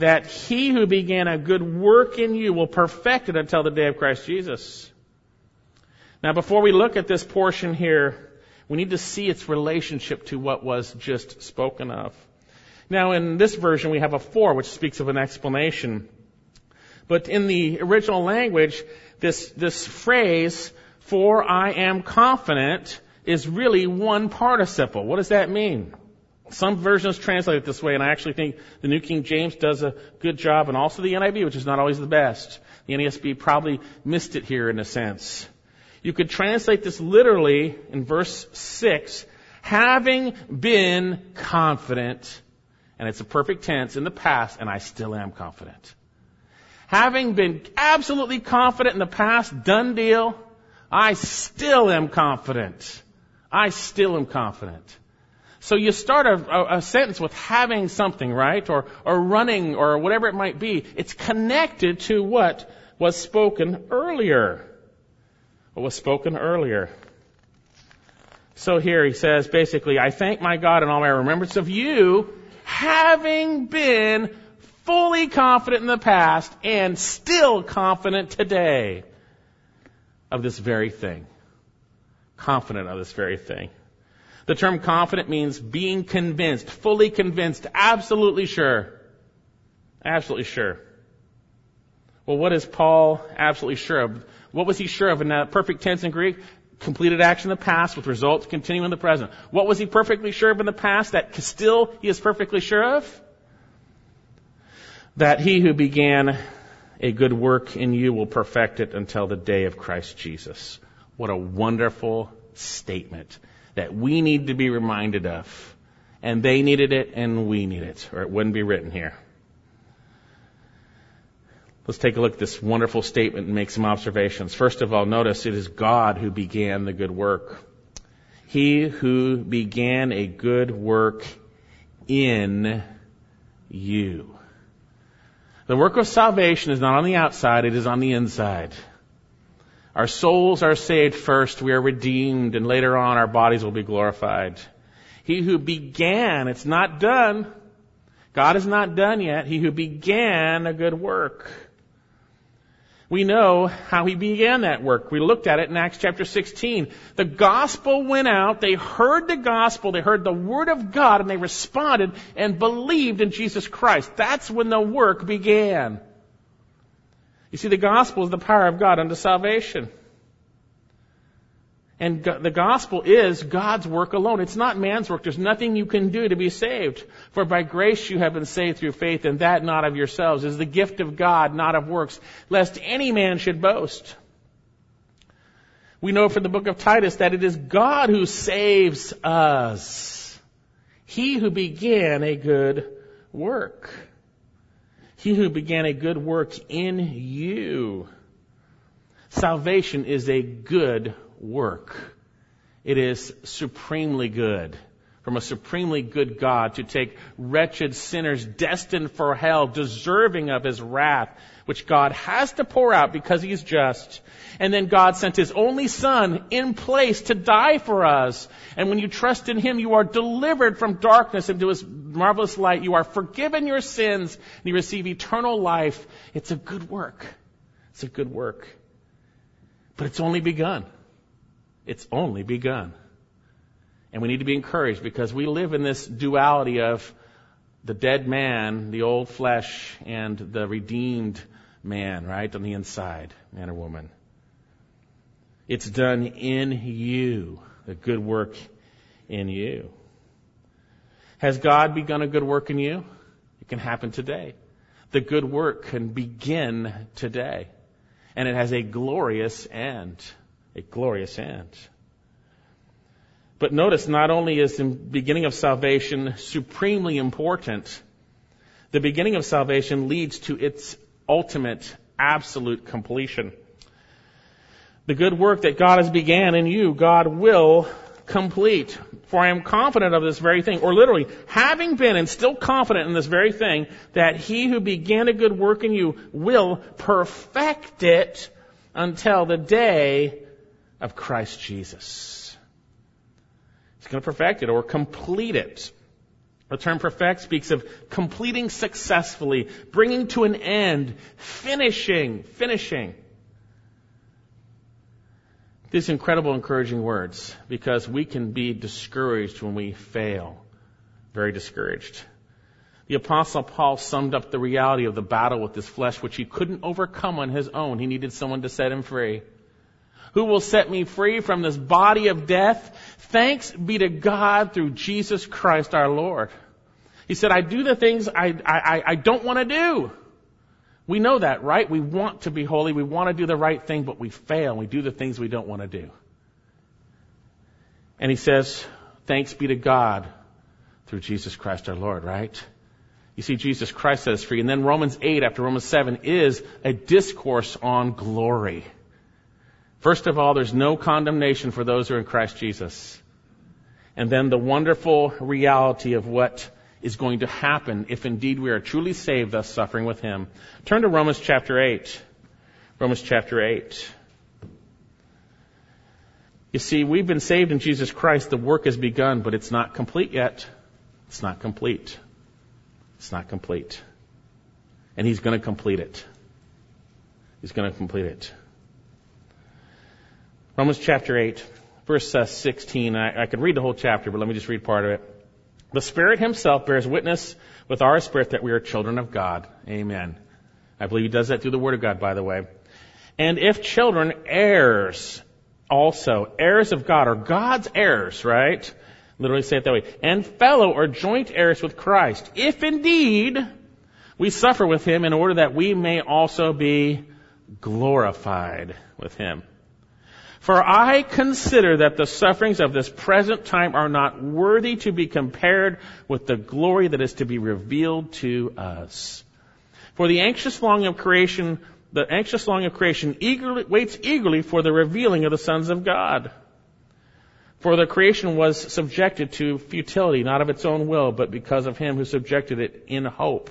that he who began a good work in you will perfect it until the day of Christ Jesus. Now before we look at this portion here, we need to see its relationship to what was just spoken of. Now in this version we have a for, which speaks of an explanation. But in the original language, this, this phrase for I am confident is really one participle. What does that mean? Some versions translate it this way, and I actually think the New King James does a good job, and also the NIV, which is not always the best. The NASB probably missed it here in a sense. You could translate this literally in verse 6, having been confident, and it's a perfect tense in the past, and I still am confident. Having been absolutely confident in the past, done deal, I still am confident. I still am confident. So you start a, a, a, sentence with having something, right? Or, or running, or whatever it might be. It's connected to what was spoken earlier. What was spoken earlier. So here he says basically, I thank my God in all my remembrance of you, having been fully confident in the past and still confident today of this very thing. Confident of this very thing. The term confident means being convinced, fully convinced, absolutely sure. Absolutely sure. Well, what is Paul absolutely sure of? What was he sure of in that perfect tense in Greek? Completed action in the past with results continuing in the present. What was he perfectly sure of in the past that still he is perfectly sure of? That he who began a good work in you will perfect it until the day of Christ Jesus. What a wonderful statement that we need to be reminded of. And they needed it and we need it, or it wouldn't be written here. Let's take a look at this wonderful statement and make some observations. First of all, notice it is God who began the good work. He who began a good work in you. The work of salvation is not on the outside, it is on the inside. Our souls are saved first, we are redeemed, and later on our bodies will be glorified. He who began, it's not done. God is not done yet. He who began a good work we know how he began that work. We looked at it in Acts chapter 16. The gospel went out, they heard the gospel, they heard the word of God, and they responded and believed in Jesus Christ. That's when the work began. You see, the gospel is the power of God unto salvation. And the gospel is God's work alone. It's not man's work. There's nothing you can do to be saved. For by grace you have been saved through faith, and that not of yourselves is the gift of God, not of works, lest any man should boast. We know from the book of Titus that it is God who saves us. He who began a good work. He who began a good work in you. Salvation is a good work. It is supremely good from a supremely good God to take wretched sinners destined for hell, deserving of His wrath, which God has to pour out because He's just. And then God sent His only Son in place to die for us. And when you trust in Him, you are delivered from darkness into His marvelous light. You are forgiven your sins and you receive eternal life. It's a good work. It's a good work. But it's only begun. It's only begun. And we need to be encouraged because we live in this duality of the dead man, the old flesh, and the redeemed man, right, on the inside, man or woman. It's done in you, the good work in you. Has God begun a good work in you? It can happen today. The good work can begin today. And it has a glorious end. A glorious end. But notice, not only is the beginning of salvation supremely important, the beginning of salvation leads to its ultimate, absolute completion. The good work that God has began in you, God will complete. For I am confident of this very thing, or literally, having been and still confident in this very thing, that he who began a good work in you will perfect it until the day of Christ Jesus. He's going to perfect it or complete it. The term perfect speaks of completing successfully, bringing to an end, finishing, finishing. These incredible encouraging words because we can be discouraged when we fail. Very discouraged. The apostle Paul summed up the reality of the battle with his flesh which he couldn't overcome on his own. He needed someone to set him free. Who will set me free from this body of death? Thanks be to God through Jesus Christ our Lord. He said, I do the things I, I, I don't want to do. We know that, right? We want to be holy. We want to do the right thing, but we fail. We do the things we don't want to do. And he says, thanks be to God through Jesus Christ our Lord, right? You see, Jesus Christ set us free. And then Romans 8 after Romans 7 is a discourse on glory. First of all, there's no condemnation for those who are in Christ Jesus. And then the wonderful reality of what is going to happen if indeed we are truly saved, thus suffering with Him. Turn to Romans chapter 8. Romans chapter 8. You see, we've been saved in Jesus Christ. The work has begun, but it's not complete yet. It's not complete. It's not complete. And He's going to complete it. He's going to complete it. Romans chapter 8, verse uh, 16. I, I could read the whole chapter, but let me just read part of it. The Spirit Himself bears witness with our spirit that we are children of God. Amen. I believe He does that through the Word of God, by the way. And if children, heirs also, heirs of God, or God's heirs, right? Literally say it that way. And fellow or joint heirs with Christ, if indeed we suffer with Him in order that we may also be glorified with Him. For I consider that the sufferings of this present time are not worthy to be compared with the glory that is to be revealed to us. For the anxious longing of creation, the anxious longing of creation eagerly, waits eagerly for the revealing of the sons of God. For the creation was subjected to futility, not of its own will, but because of him who subjected it in hope.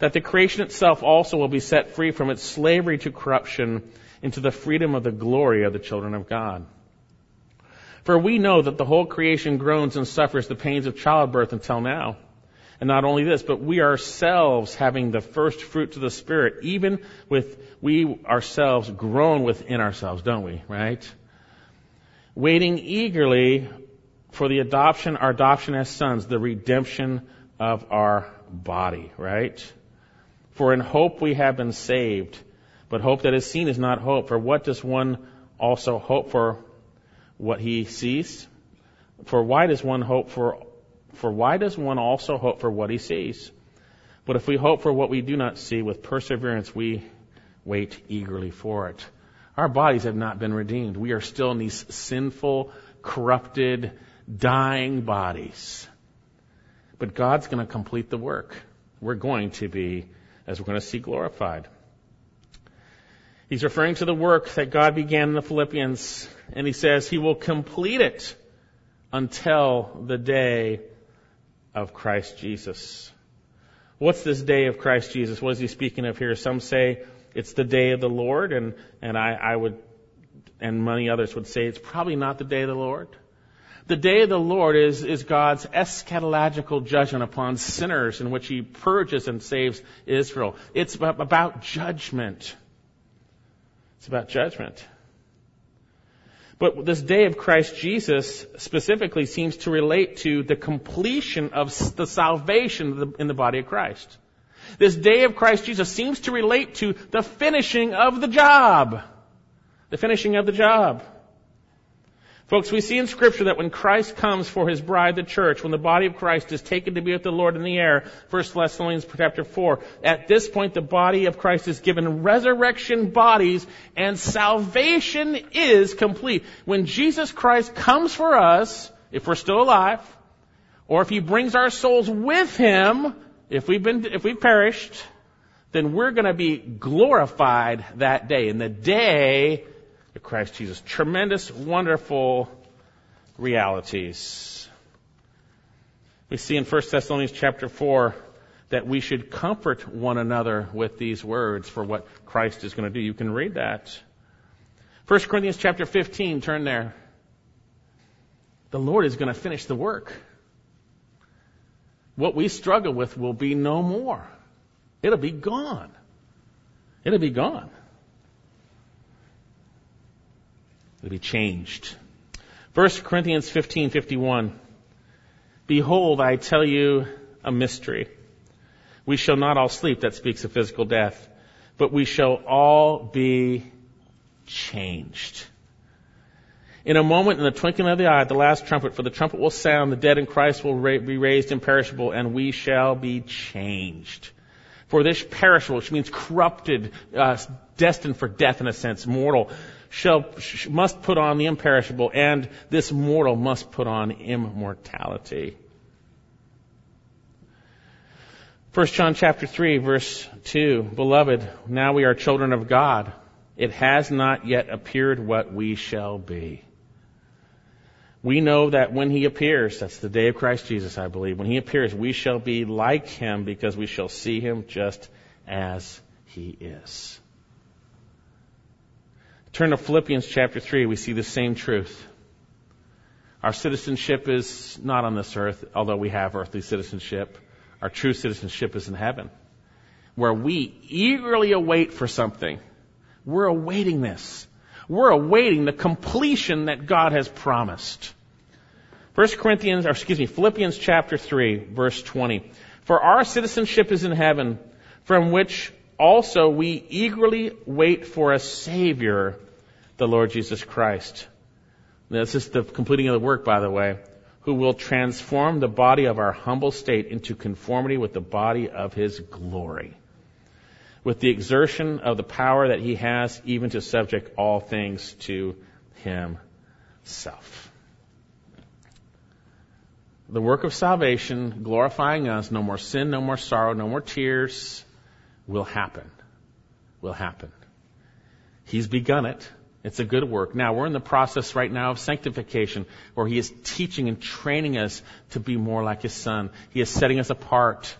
That the creation itself also will be set free from its slavery to corruption into the freedom of the glory of the children of God. For we know that the whole creation groans and suffers the pains of childbirth until now. And not only this, but we ourselves having the first fruits of the Spirit, even with we ourselves groan within ourselves, don't we? Right? Waiting eagerly for the adoption, our adoption as sons, the redemption of our body, right? For in hope we have been saved. But hope that is seen is not hope. For what does one also hope for what he sees? For why does one hope for, for why does one also hope for what he sees? But if we hope for what we do not see, with perseverance we wait eagerly for it. Our bodies have not been redeemed. We are still in these sinful, corrupted, dying bodies. But God's going to complete the work. We're going to be, as we're going to see, glorified. He's referring to the work that God began in the Philippians, and he says he will complete it until the day of Christ Jesus. What's this day of Christ Jesus? What is he speaking of here? Some say it's the day of the Lord, and, and I, I would, and many others would say it's probably not the day of the Lord. The day of the Lord is, is God's eschatological judgment upon sinners in which he purges and saves Israel. It's about judgment. It's about judgment. But this day of Christ Jesus specifically seems to relate to the completion of the salvation in the body of Christ. This day of Christ Jesus seems to relate to the finishing of the job. The finishing of the job. Folks, we see in scripture that when Christ comes for his bride, the church, when the body of Christ is taken to be with the Lord in the air, 1 Thessalonians chapter 4, at this point the body of Christ is given resurrection bodies and salvation is complete. When Jesus Christ comes for us, if we're still alive, or if he brings our souls with him, if we've been, if we've perished, then we're going to be glorified that day. In the day Christ Jesus. Tremendous, wonderful realities. We see in 1 Thessalonians chapter 4 that we should comfort one another with these words for what Christ is going to do. You can read that. 1 Corinthians chapter 15, turn there. The Lord is going to finish the work. What we struggle with will be no more. It'll be gone. It'll be gone. It'll be changed. 1 Corinthians 15:51 Behold, I tell you a mystery. We shall not all sleep, that speaks of physical death, but we shall all be changed. In a moment, in the twinkling of the eye, the last trumpet, for the trumpet will sound, the dead in Christ will be raised imperishable, and we shall be changed. For this perishable, which means corrupted, uh, destined for death in a sense, mortal, shall, must put on the imperishable, and this mortal must put on immortality. 1 John chapter 3 verse 2, Beloved, now we are children of God. It has not yet appeared what we shall be. We know that when He appears, that's the day of Christ Jesus, I believe, when He appears, we shall be like Him because we shall see Him just as He is. Turn to Philippians chapter 3, we see the same truth. Our citizenship is not on this earth, although we have earthly citizenship. Our true citizenship is in heaven, where we eagerly await for something. We're awaiting this. We're awaiting the completion that God has promised. 1 Corinthians, or excuse me, Philippians chapter 3, verse 20. For our citizenship is in heaven, from which also we eagerly wait for a Savior, the Lord Jesus Christ. This is the completing of the work, by the way, who will transform the body of our humble state into conformity with the body of his glory, with the exertion of the power that he has even to subject all things to himself. The work of salvation, glorifying us, no more sin, no more sorrow, no more tears, will happen. Will happen. He's begun it. It's a good work. Now we're in the process right now of sanctification where He is teaching and training us to be more like His Son. He is setting us apart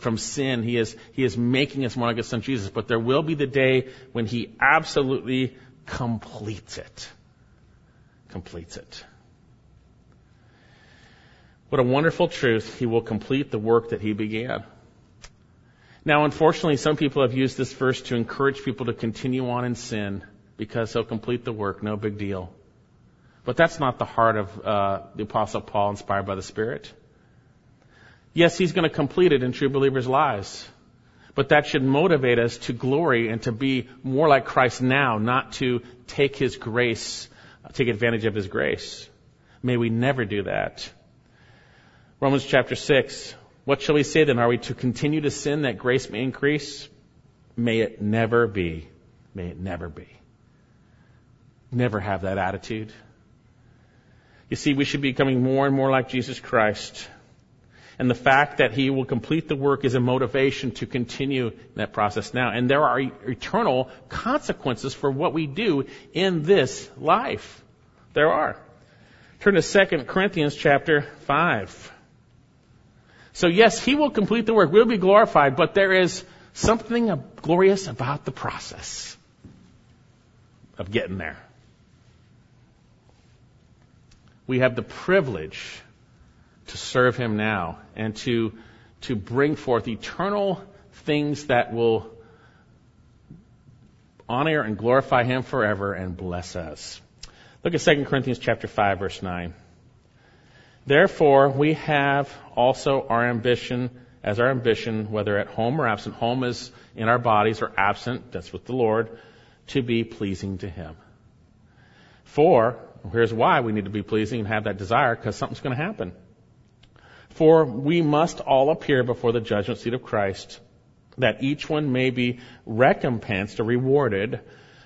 from sin. He is, He is making us more like His Son Jesus. But there will be the day when He absolutely completes it. Completes it. What a wonderful truth. He will complete the work that He began. Now, unfortunately, some people have used this verse to encourage people to continue on in sin because he'll complete the work, no big deal. But that's not the heart of uh, the Apostle Paul, inspired by the Spirit. Yes, he's going to complete it in true believers' lives. But that should motivate us to glory and to be more like Christ now, not to take his grace, take advantage of his grace. May we never do that. Romans chapter 6, what shall we say then? Are we to continue to sin that grace may increase? May it never be. May it never be. Never have that attitude. You see, we should be becoming more and more like Jesus Christ. And the fact that He will complete the work is a motivation to continue that process now. And there are eternal consequences for what we do in this life. There are. Turn to 2 Corinthians chapter 5. So yes, he will complete the work. We'll be glorified, but there is something glorious about the process of getting there. We have the privilege to serve him now and to, to bring forth eternal things that will honor and glorify him forever and bless us. Look at 2 Corinthians chapter 5 verse 9. Therefore, we have also our ambition as our ambition, whether at home or absent. Home is in our bodies or absent, that's with the Lord, to be pleasing to Him. For, here's why we need to be pleasing and have that desire, because something's going to happen. For we must all appear before the judgment seat of Christ, that each one may be recompensed or rewarded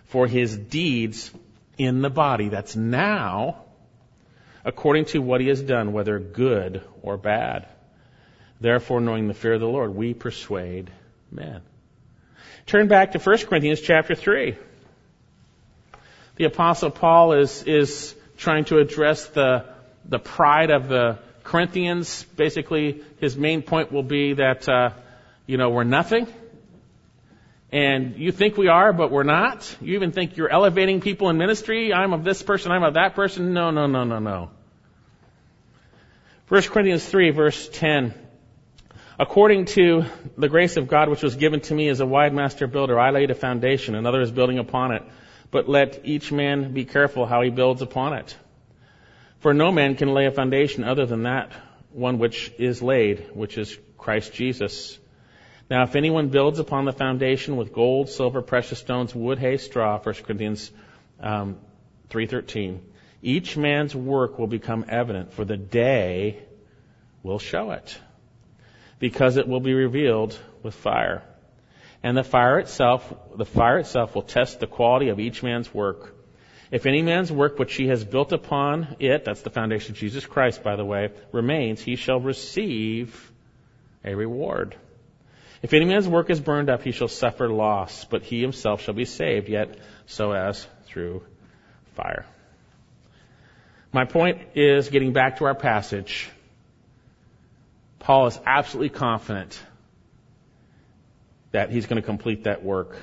for his deeds in the body. That's now, according to what he has done, whether good or bad. Therefore, knowing the fear of the Lord, we persuade men. Turn back to 1 Corinthians chapter 3. The apostle Paul is, is trying to address the, the pride of the Corinthians. Basically, his main point will be that, uh, you know, we're nothing. And you think we are, but we're not. You even think you're elevating people in ministry. I'm of this person, I'm of that person. No, no, no, no, no. 1 Corinthians 3 verse 10. According to the grace of God which was given to me as a wide master builder, I laid a foundation, another is building upon it. But let each man be careful how he builds upon it. For no man can lay a foundation other than that one which is laid, which is Christ Jesus. Now, if anyone builds upon the foundation with gold, silver, precious stones, wood, hay, straw, 1 Corinthians um, 3.13, each man's work will become evident, for the day will show it because it will be revealed with fire. And the fire itself, the fire itself will test the quality of each man's work. If any man's work which he has built upon it, that's the foundation of Jesus Christ, by the way, remains, he shall receive a reward. If any man's work is burned up, he shall suffer loss, but he himself shall be saved, yet so as through fire. My point is getting back to our passage. Paul is absolutely confident that he's going to complete that work.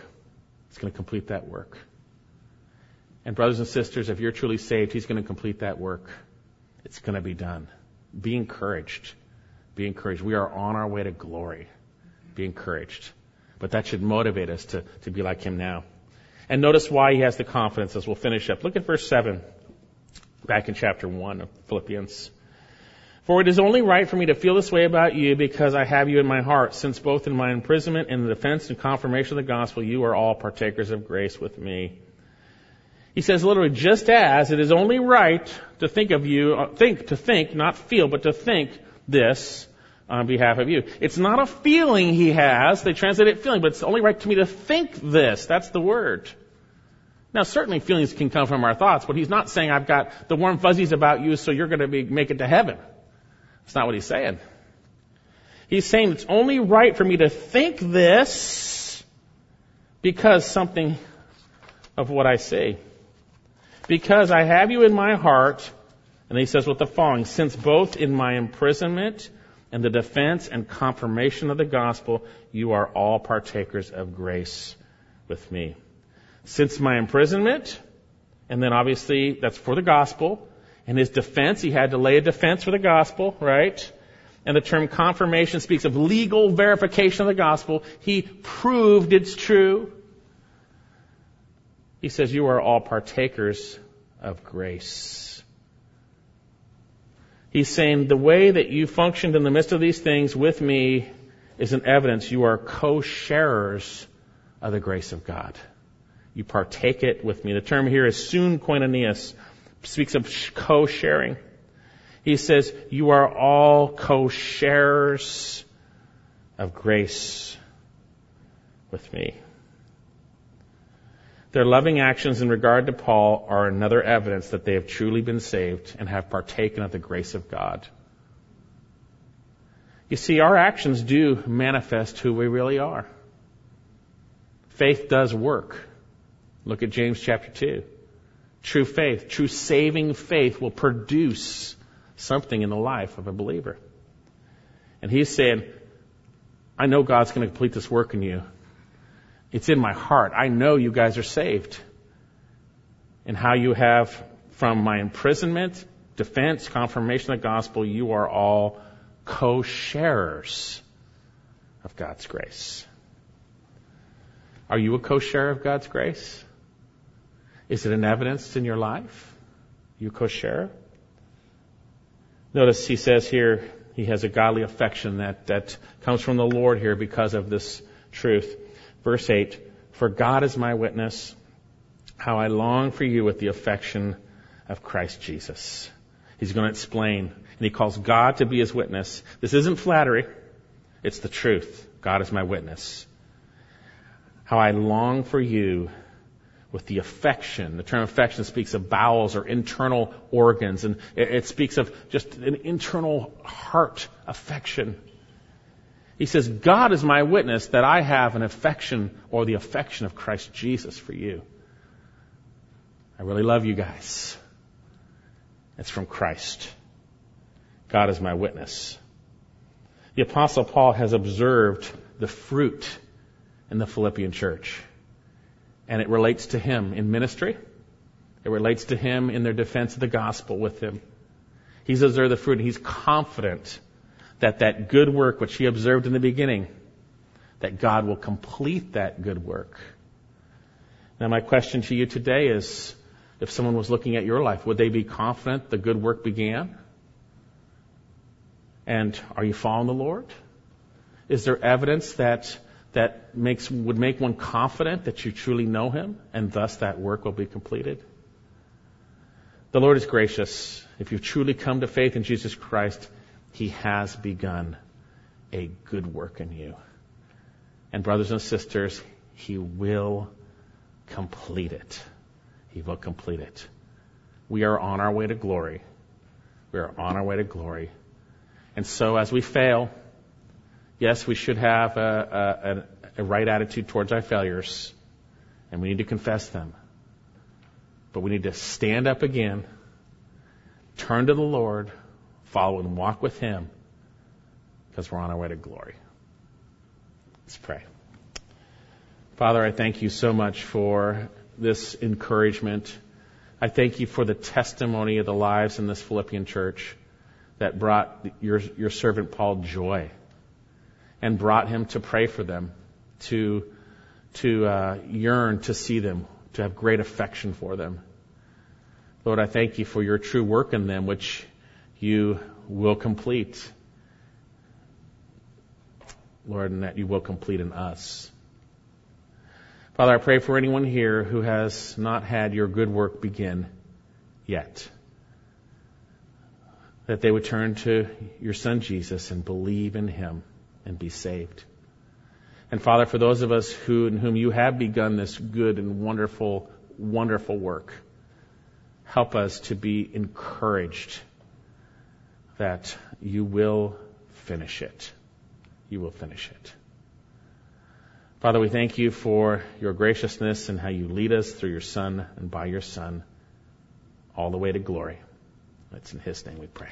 He's going to complete that work. And brothers and sisters, if you're truly saved, he's going to complete that work. It's going to be done. Be encouraged. Be encouraged. We are on our way to glory. Be encouraged. But that should motivate us to, to be like him now. And notice why he has the confidence as we'll finish up. Look at verse 7, back in chapter 1 of Philippians. For it is only right for me to feel this way about you because I have you in my heart, since both in my imprisonment and the defense and confirmation of the gospel, you are all partakers of grace with me. He says literally, just as it is only right to think of you, uh, think, to think, not feel, but to think this on behalf of you. It's not a feeling he has. They translate it feeling, but it's only right to me to think this. That's the word. Now, certainly feelings can come from our thoughts, but he's not saying I've got the warm fuzzies about you, so you're going to be, make it to heaven. That's not what he's saying. He's saying it's only right for me to think this because something of what I say. Because I have you in my heart, and he says with the following, since both in my imprisonment and the defense and confirmation of the gospel, you are all partakers of grace with me. Since my imprisonment, and then obviously that's for the gospel, in his defense, he had to lay a defense for the gospel, right? And the term confirmation speaks of legal verification of the gospel. He proved it's true. He says, You are all partakers of grace. He's saying, The way that you functioned in the midst of these things with me is an evidence you are co sharers of the grace of God. You partake it with me. The term here is sun koinonias, speaks of co-sharing. He says, you are all co-sharers of grace with me. Their loving actions in regard to Paul are another evidence that they have truly been saved and have partaken of the grace of God. You see, our actions do manifest who we really are. Faith does work. Look at James chapter 2. True faith, true saving faith will produce something in the life of a believer. And he's saying, I know God's going to complete this work in you. It's in my heart. I know you guys are saved. And how you have, from my imprisonment, defense, confirmation of the gospel, you are all co-sharers of God's grace. Are you a co-sharer of God's grace? Is it an evidence in your life? Eukoshera. Notice he says here he has a godly affection that, that comes from the Lord here because of this truth. Verse 8, For God is my witness, how I long for you with the affection of Christ Jesus. He's going to explain, and he calls God to be his witness. This isn't flattery, it's the truth. God is my witness. How I long for you with the affection. The term affection speaks of bowels or internal organs, and it, speaks of just an internal heart affection. He says, God is my witness that I have an affection or the affection of Christ Jesus for you. I really love you guys. It's from Christ. God is my witness. The apostle Paul has observed the fruit in the Philippian church and it relates to him in ministry. It relates to him in their defense of the gospel with him. He's observed the fruit and he's confident that that good work which he observed in the beginning, that God will complete that good work. Now my question to you today is, if someone was looking at your life, would they be confident the good work began? And are you following the Lord? Is there evidence that that makes, would make one confident that you truly know Him, and thus that work will be completed. The Lord is gracious. If you truly come to faith in Jesus Christ, He has begun a good work in you. And brothers and sisters, He will complete it. He will complete it. We are on our way to glory. We are on our way to glory. And so as we fail, Yes, we should have a, a, a right attitude towards our failures, and we need to confess them. But we need to stand up again, turn to the Lord, follow and walk with Him, because we're on our way to glory. Let's pray. Father, I thank you so much for this encouragement. I thank you for the testimony of the lives in this Philippian church that brought your, your servant Paul joy and brought him to pray for them, to, to uh, yearn to see them, to have great affection for them. Lord, I thank you for your true work in them, which you will complete. Lord, and that you will complete in us. Father, I pray for anyone here who has not had your good work begin yet. That they would turn to your Son Jesus and believe in him and be saved. And Father, for those of us who, in whom you have begun this good and wonderful, wonderful work, help us to be encouraged that you will finish it. You will finish it. Father, we thank you for your graciousness and how you lead us through your Son and by your Son all the way to glory. It's in His name we pray.